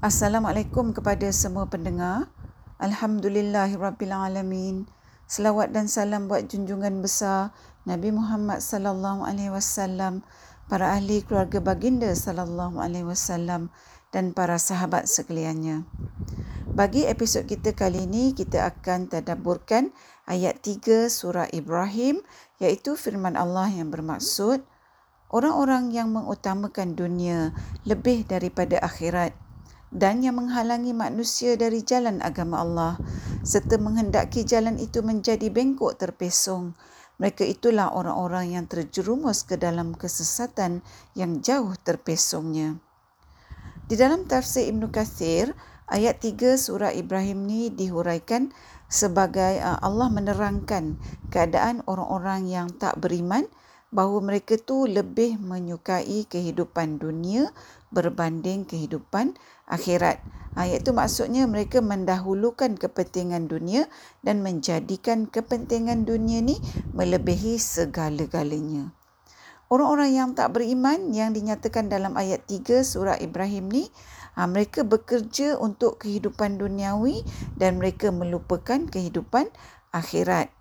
Assalamualaikum kepada semua pendengar. Alhamdulillahirabbilalamin. Selawat dan salam buat junjungan besar Nabi Muhammad sallallahu alaihi wasallam, para ahli keluarga baginda sallallahu alaihi wasallam dan para sahabat sekaliannya. Bagi episod kita kali ini, kita akan tadabburkan ayat 3 surah Ibrahim iaitu firman Allah yang bermaksud orang-orang yang mengutamakan dunia lebih daripada akhirat dan yang menghalangi manusia dari jalan agama Allah serta menghendaki jalan itu menjadi bengkok terpesong. Mereka itulah orang-orang yang terjerumus ke dalam kesesatan yang jauh terpesongnya. Di dalam tafsir Ibn Kathir, ayat 3 surah Ibrahim ni dihuraikan sebagai uh, Allah menerangkan keadaan orang-orang yang tak beriman bahawa mereka tu lebih menyukai kehidupan dunia berbanding kehidupan akhirat. Ha, iaitu maksudnya mereka mendahulukan kepentingan dunia dan menjadikan kepentingan dunia ni melebihi segala-galanya. Orang-orang yang tak beriman yang dinyatakan dalam ayat 3 surah Ibrahim ni, ha, mereka bekerja untuk kehidupan duniawi dan mereka melupakan kehidupan akhirat.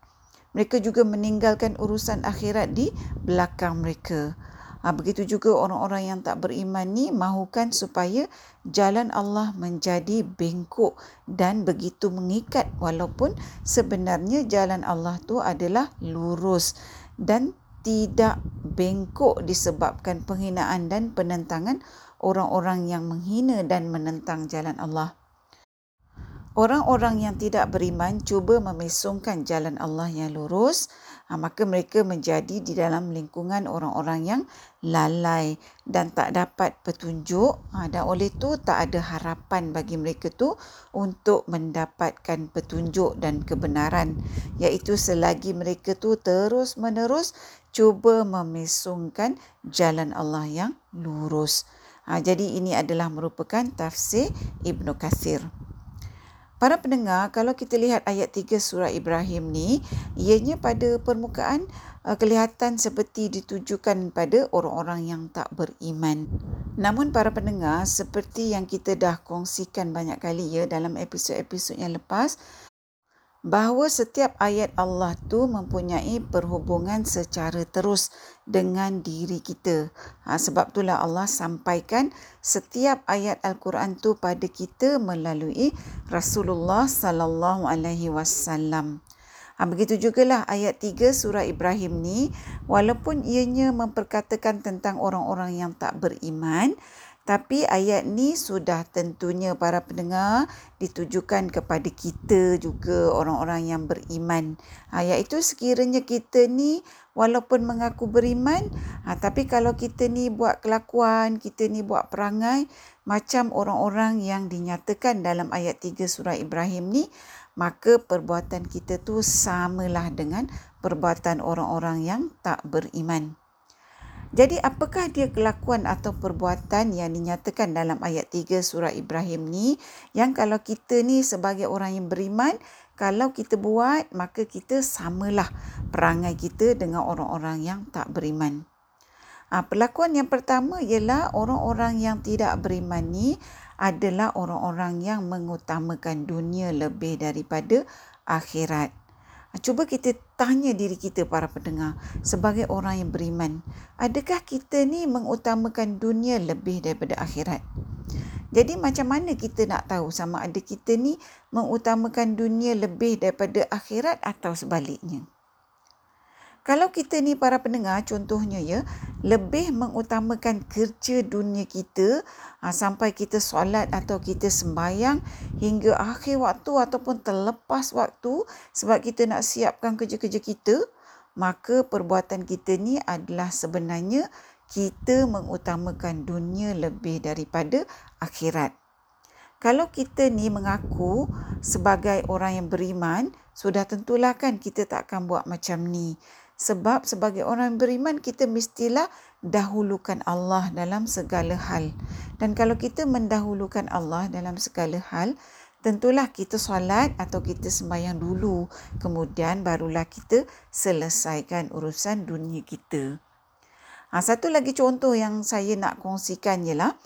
Mereka juga meninggalkan urusan akhirat di belakang mereka. Ha, begitu juga orang-orang yang tak beriman ni mahukan supaya jalan Allah menjadi bengkok dan begitu mengikat walaupun sebenarnya jalan Allah tu adalah lurus dan tidak bengkok disebabkan penghinaan dan penentangan orang-orang yang menghina dan menentang jalan Allah. Orang-orang yang tidak beriman cuba memesongkan jalan Allah yang lurus ha, maka mereka menjadi di dalam lingkungan orang-orang yang lalai dan tak dapat petunjuk ha, dan oleh itu tak ada harapan bagi mereka tu untuk mendapatkan petunjuk dan kebenaran iaitu selagi mereka tu terus menerus cuba memesongkan jalan Allah yang lurus. Ha, jadi ini adalah merupakan tafsir Ibnu Kathir. Para pendengar, kalau kita lihat ayat 3 surah Ibrahim ni, ianya pada permukaan uh, kelihatan seperti ditujukan pada orang-orang yang tak beriman. Namun para pendengar, seperti yang kita dah kongsikan banyak kali ya dalam episod-episod yang lepas, bahawa setiap ayat Allah tu mempunyai perhubungan secara terus dengan diri kita. Ha, sebab itulah Allah sampaikan setiap ayat Al-Quran tu pada kita melalui Rasulullah sallallahu alaihi wasallam. Ha, begitu jugalah ayat 3 surah Ibrahim ni walaupun ianya memperkatakan tentang orang-orang yang tak beriman tapi ayat ni sudah tentunya para pendengar ditujukan kepada kita juga orang-orang yang beriman. Ayat itu sekiranya kita ni walaupun mengaku beriman, ha, tapi kalau kita ni buat kelakuan, kita ni buat perangai macam orang-orang yang dinyatakan dalam ayat 3 surah Ibrahim ni, maka perbuatan kita tu samalah dengan perbuatan orang-orang yang tak beriman. Jadi apakah dia kelakuan atau perbuatan yang dinyatakan dalam ayat 3 surah Ibrahim ni yang kalau kita ni sebagai orang yang beriman kalau kita buat maka kita samalah perangai kita dengan orang-orang yang tak beriman. Ha, perlakuan yang pertama ialah orang-orang yang tidak beriman ni adalah orang-orang yang mengutamakan dunia lebih daripada akhirat. Cuba kita tanya diri kita para pendengar sebagai orang yang beriman. Adakah kita ni mengutamakan dunia lebih daripada akhirat? Jadi macam mana kita nak tahu sama ada kita ni mengutamakan dunia lebih daripada akhirat atau sebaliknya? Kalau kita ni para pendengar contohnya ya lebih mengutamakan kerja dunia kita ha, sampai kita solat atau kita sembahyang hingga akhir waktu ataupun terlepas waktu sebab kita nak siapkan kerja-kerja kita maka perbuatan kita ni adalah sebenarnya kita mengutamakan dunia lebih daripada akhirat. Kalau kita ni mengaku sebagai orang yang beriman, sudah tentulah kan kita tak akan buat macam ni. Sebab sebagai orang beriman kita mestilah dahulukan Allah dalam segala hal. Dan kalau kita mendahulukan Allah dalam segala hal, tentulah kita solat atau kita sembahyang dulu. Kemudian barulah kita selesaikan urusan dunia kita. Ha, satu lagi contoh yang saya nak kongsikan ialah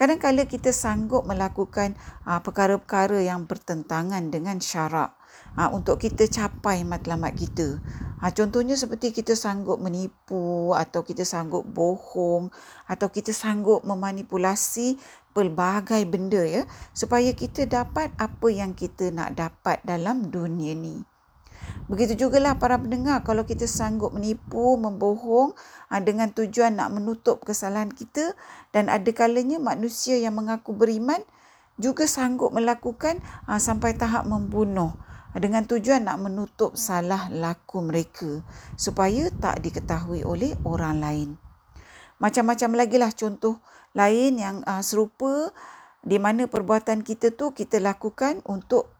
Kadang-kadang kita sanggup melakukan uh, perkara-perkara yang bertentangan dengan syarak uh, untuk kita capai matlamat kita. Uh, contohnya seperti kita sanggup menipu atau kita sanggup bohong atau kita sanggup memanipulasi pelbagai benda ya supaya kita dapat apa yang kita nak dapat dalam dunia ni. Begitu juga lah para pendengar kalau kita sanggup menipu, membohong ah, dengan tujuan nak menutup kesalahan kita dan ada kalanya manusia yang mengaku beriman juga sanggup melakukan ah, sampai tahap membunuh dengan tujuan nak menutup salah laku mereka supaya tak diketahui oleh orang lain. Macam-macam lagi lah contoh lain yang ah, serupa di mana perbuatan kita tu kita lakukan untuk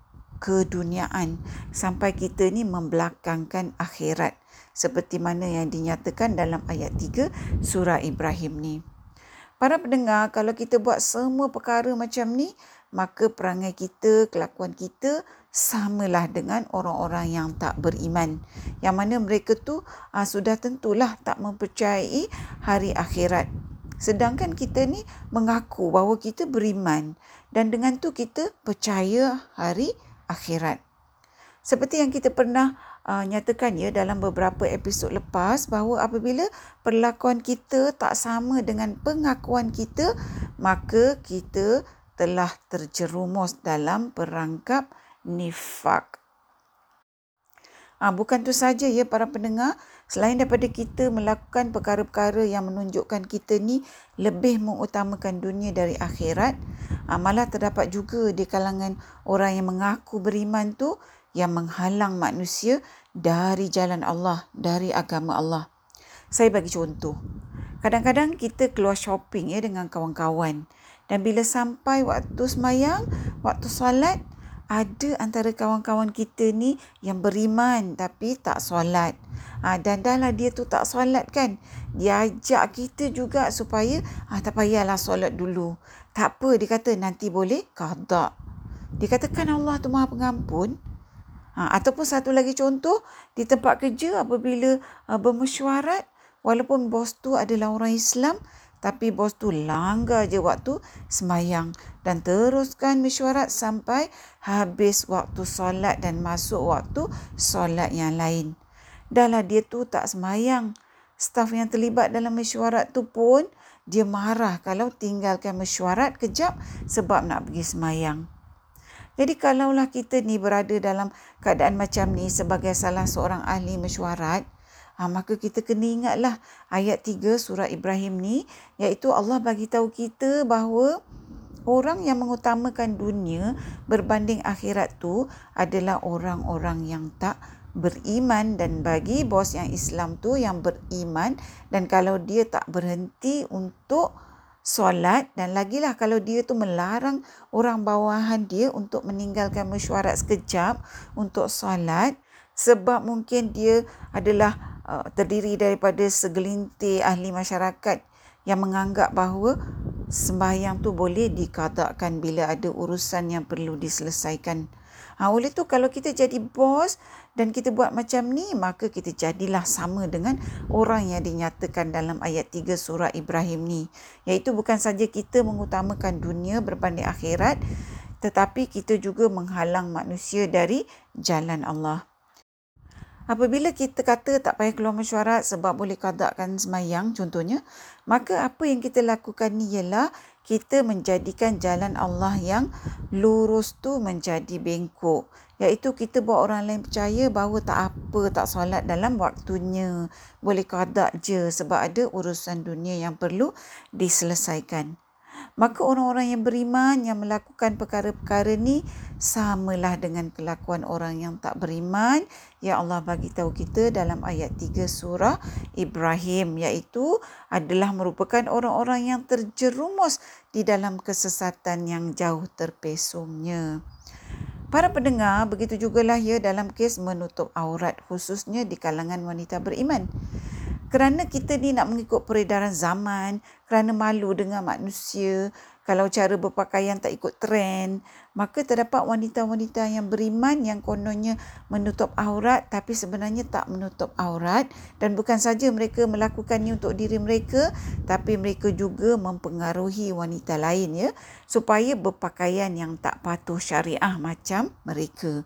keduniaan sampai kita ni membelakangkan akhirat seperti mana yang dinyatakan dalam ayat 3 surah Ibrahim ni. Para pendengar, kalau kita buat semua perkara macam ni, maka perangai kita, kelakuan kita samalah dengan orang-orang yang tak beriman. Yang mana mereka tu uh, sudah tentulah tak mempercayai hari akhirat. Sedangkan kita ni mengaku bahawa kita beriman dan dengan tu kita percaya hari akhirat. Seperti yang kita pernah uh, nyatakan ya dalam beberapa episod lepas bahawa apabila perlakuan kita tak sama dengan pengakuan kita, maka kita telah terjerumus dalam perangkap nifak. Ah, bukan tu saja ya para pendengar, selain daripada kita melakukan perkara-perkara yang menunjukkan kita ni lebih mengutamakan dunia dari akhirat, ah, malah terdapat juga di kalangan orang yang mengaku beriman tu yang menghalang manusia dari jalan Allah, dari agama Allah. Saya bagi contoh. Kadang-kadang kita keluar shopping ya dengan kawan-kawan dan bila sampai waktu semayang, waktu solat, ada antara kawan-kawan kita ni yang beriman tapi tak solat. Ha, dan dah lah dia tu tak solat kan. Dia ajak kita juga supaya ha, tak payahlah solat dulu. Tak apa dia kata nanti boleh kadak. Dia katakan Allah tu maha pengampun. Ha, ataupun satu lagi contoh di tempat kerja apabila uh, bermesyuarat walaupun bos tu adalah orang Islam tapi bos tu langgar je waktu semayang dan teruskan mesyuarat sampai habis waktu solat dan masuk waktu solat yang lain. Dahlah dia tu tak semayang. Staf yang terlibat dalam mesyuarat tu pun dia marah kalau tinggalkan mesyuarat kejap sebab nak pergi semayang. Jadi kalaulah kita ni berada dalam keadaan macam ni sebagai salah seorang ahli mesyuarat, Ha, maka kita kena ingatlah ayat 3 surah Ibrahim ni iaitu Allah bagi tahu kita bahawa orang yang mengutamakan dunia berbanding akhirat tu adalah orang-orang yang tak beriman dan bagi bos yang Islam tu yang beriman. Dan kalau dia tak berhenti untuk solat dan lagilah kalau dia tu melarang orang bawahan dia untuk meninggalkan mesyuarat sekejap untuk solat sebab mungkin dia adalah Uh, terdiri daripada segelintir ahli masyarakat yang menganggap bahawa sembahyang tu boleh dikatakan bila ada urusan yang perlu diselesaikan. Ha, oleh tu kalau kita jadi bos dan kita buat macam ni maka kita jadilah sama dengan orang yang dinyatakan dalam ayat 3 surah Ibrahim ni. Iaitu bukan saja kita mengutamakan dunia berbanding akhirat tetapi kita juga menghalang manusia dari jalan Allah. Apabila kita kata tak payah keluar mesyuarat sebab boleh kadakkan semayang contohnya, maka apa yang kita lakukan ni ialah kita menjadikan jalan Allah yang lurus tu menjadi bengkok. Iaitu kita buat orang lain percaya bahawa tak apa, tak solat dalam waktunya. Boleh kadak je sebab ada urusan dunia yang perlu diselesaikan maka orang-orang yang beriman yang melakukan perkara-perkara ni samalah dengan kelakuan orang yang tak beriman yang Allah bagi tahu kita dalam ayat 3 surah Ibrahim iaitu adalah merupakan orang-orang yang terjerumus di dalam kesesatan yang jauh terpesongnya. Para pendengar, begitu jugalah ya dalam kes menutup aurat khususnya di kalangan wanita beriman kerana kita ni nak mengikut peredaran zaman, kerana malu dengan manusia, Kalau cara berpakaian tak ikut trend, maka terdapat wanita-wanita yang beriman yang kononnya menutup aurat tapi sebenarnya tak menutup aurat dan bukan saja mereka melakukannya untuk diri mereka tapi mereka juga mempengaruhi wanita lain ya supaya berpakaian yang tak patuh syariah macam mereka.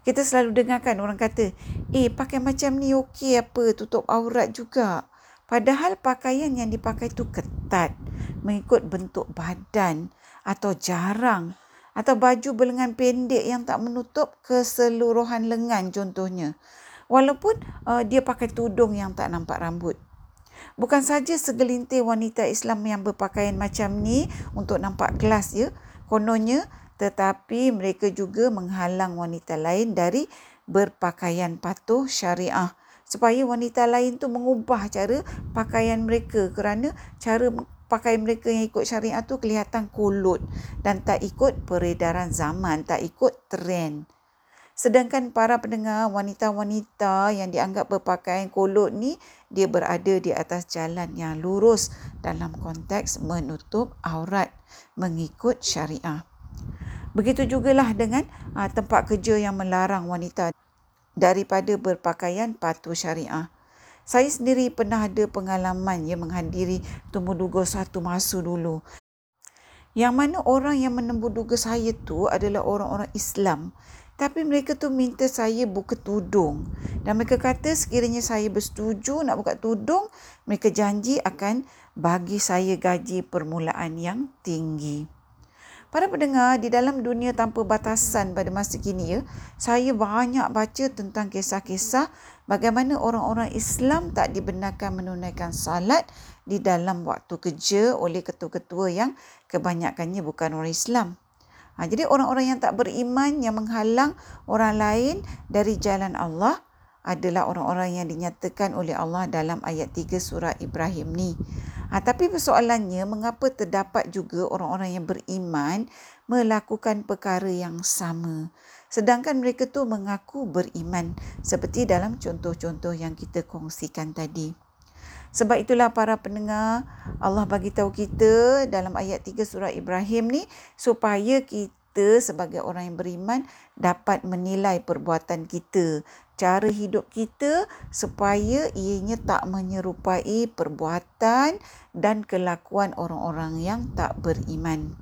Kita selalu dengarkan orang kata, "Eh, pakai macam ni okey apa, tutup aurat juga." Padahal pakaian yang dipakai tu ketat mengikut bentuk badan atau jarang atau baju berlengan pendek yang tak menutup keseluruhan lengan contohnya. Walaupun uh, dia pakai tudung yang tak nampak rambut. Bukan saja segelintir wanita Islam yang berpakaian macam ni untuk nampak kelas ya, kononnya tetapi mereka juga menghalang wanita lain dari berpakaian patuh syariah supaya wanita lain tu mengubah cara pakaian mereka kerana cara pakaian mereka yang ikut syariat tu kelihatan kolot dan tak ikut peredaran zaman, tak ikut trend. Sedangkan para pendengar wanita-wanita yang dianggap berpakaian kolot ni dia berada di atas jalan yang lurus dalam konteks menutup aurat mengikut syariah. Begitu jugalah dengan uh, tempat kerja yang melarang wanita daripada berpakaian patuh syariah. Saya sendiri pernah ada pengalaman ya menghadiri temu duga satu masa dulu. Yang mana orang yang menembus duga saya tu adalah orang-orang Islam. Tapi mereka tu minta saya buka tudung. Dan mereka kata sekiranya saya bersetuju nak buka tudung, mereka janji akan bagi saya gaji permulaan yang tinggi. Para pendengar, di dalam dunia tanpa batasan pada masa kini ya, saya banyak baca tentang kisah-kisah bagaimana orang-orang Islam tak dibenarkan menunaikan salat di dalam waktu kerja oleh ketua-ketua yang kebanyakannya bukan orang Islam. Ha, jadi orang-orang yang tak beriman yang menghalang orang lain dari jalan Allah adalah orang-orang yang dinyatakan oleh Allah dalam ayat 3 surah Ibrahim ni. Ha, tapi persoalannya mengapa terdapat juga orang-orang yang beriman melakukan perkara yang sama. Sedangkan mereka tu mengaku beriman seperti dalam contoh-contoh yang kita kongsikan tadi. Sebab itulah para pendengar Allah bagi tahu kita dalam ayat 3 surah Ibrahim ni supaya kita sebagai orang yang beriman dapat menilai perbuatan kita cara hidup kita supaya ianya tak menyerupai perbuatan dan kelakuan orang-orang yang tak beriman.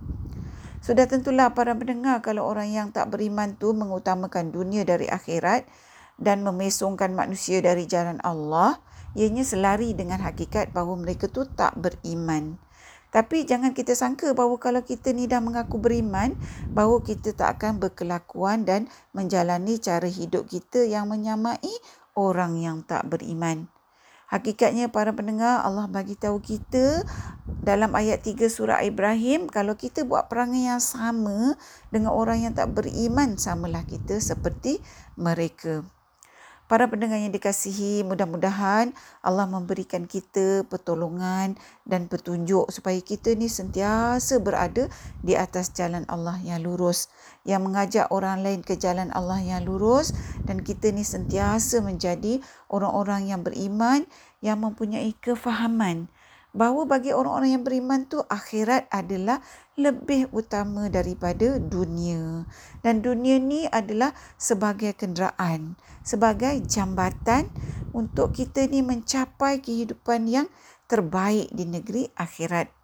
Sudah tentulah para pendengar kalau orang yang tak beriman tu mengutamakan dunia dari akhirat dan memesongkan manusia dari jalan Allah, ianya selari dengan hakikat bahawa mereka tu tak beriman. Tapi jangan kita sangka bahawa kalau kita ni dah mengaku beriman, bahawa kita tak akan berkelakuan dan menjalani cara hidup kita yang menyamai orang yang tak beriman. Hakikatnya para pendengar Allah bagi tahu kita dalam ayat 3 surah Ibrahim kalau kita buat perangai yang sama dengan orang yang tak beriman samalah kita seperti mereka. Para pendengar yang dikasihi, mudah-mudahan Allah memberikan kita pertolongan dan petunjuk supaya kita ni sentiasa berada di atas jalan Allah yang lurus, yang mengajak orang lain ke jalan Allah yang lurus dan kita ni sentiasa menjadi orang-orang yang beriman yang mempunyai kefahaman bahawa bagi orang-orang yang beriman tu akhirat adalah lebih utama daripada dunia dan dunia ni adalah sebagai kenderaan sebagai jambatan untuk kita ni mencapai kehidupan yang terbaik di negeri akhirat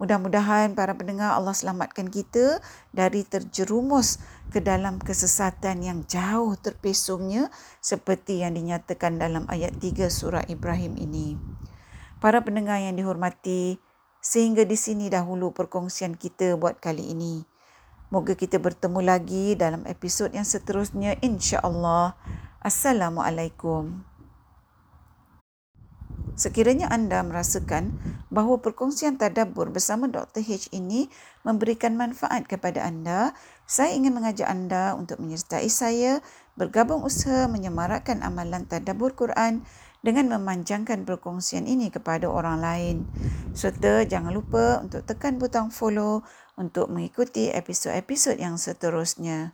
Mudah-mudahan para pendengar Allah selamatkan kita dari terjerumus ke dalam kesesatan yang jauh terpesongnya seperti yang dinyatakan dalam ayat 3 surah Ibrahim ini. Para pendengar yang dihormati, sehingga di sini dahulu perkongsian kita buat kali ini. Moga kita bertemu lagi dalam episod yang seterusnya insya-Allah. Assalamualaikum. Sekiranya anda merasakan bahawa perkongsian tadabbur bersama Dr. H ini memberikan manfaat kepada anda, saya ingin mengajak anda untuk menyertai saya bergabung usaha menyemarakkan amalan tadabbur Quran dengan memanjangkan perkongsian ini kepada orang lain. Serta jangan lupa untuk tekan butang follow untuk mengikuti episod-episod yang seterusnya.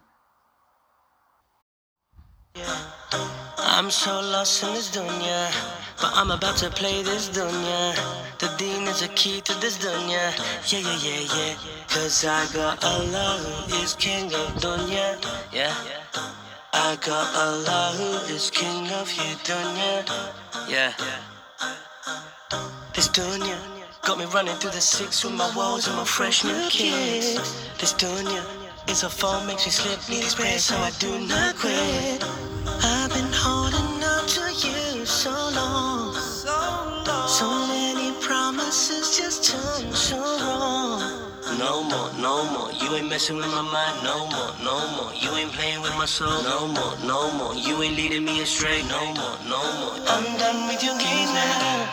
I'm so lost in this dunya. but I'm about to play this dunya. The deen is a key to this dunya. Yeah, yeah, yeah, yeah. Cause I got Allah who is king of dunya. Yeah. I got Allah who is king of you dunya. Yeah. This dunya got me running through the six with my walls and my fresh new kicks. This dunya is a fall makes me slip, need these prayers so I do not quit. More, no more. You ain't messing with my mind. No more, no more. You ain't playing with my soul. No more, no more. You ain't leading me astray. No more, no more. I'm done with your games now.